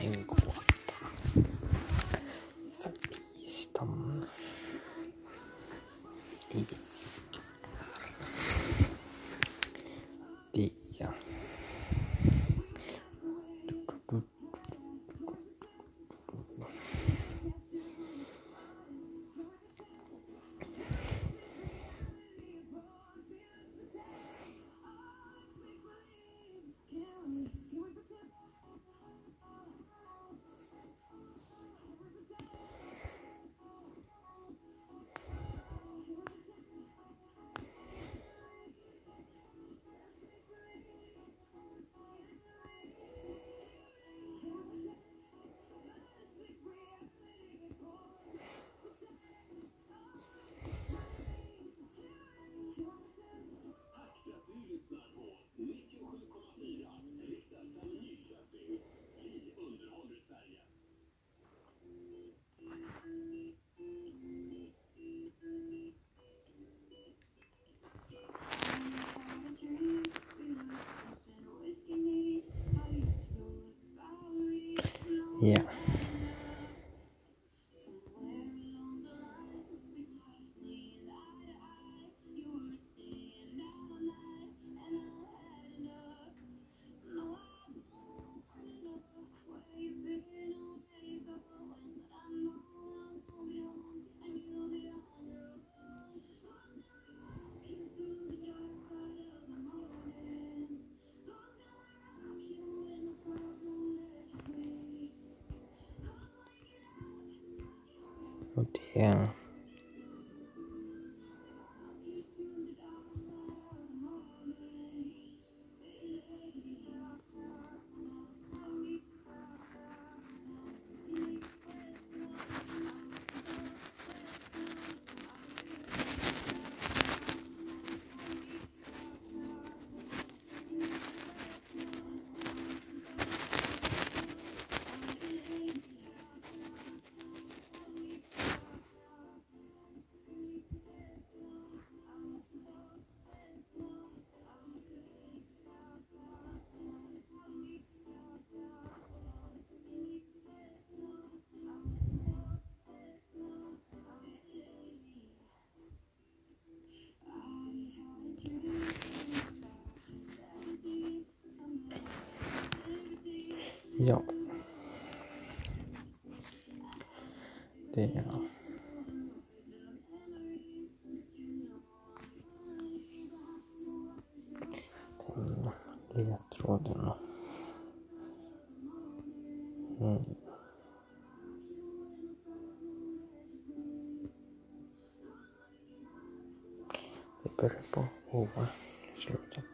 ねもいい yeah. Ja. Och det... Ja. Det... Den ledtråden. Mm. Det börjar på O, Slutet.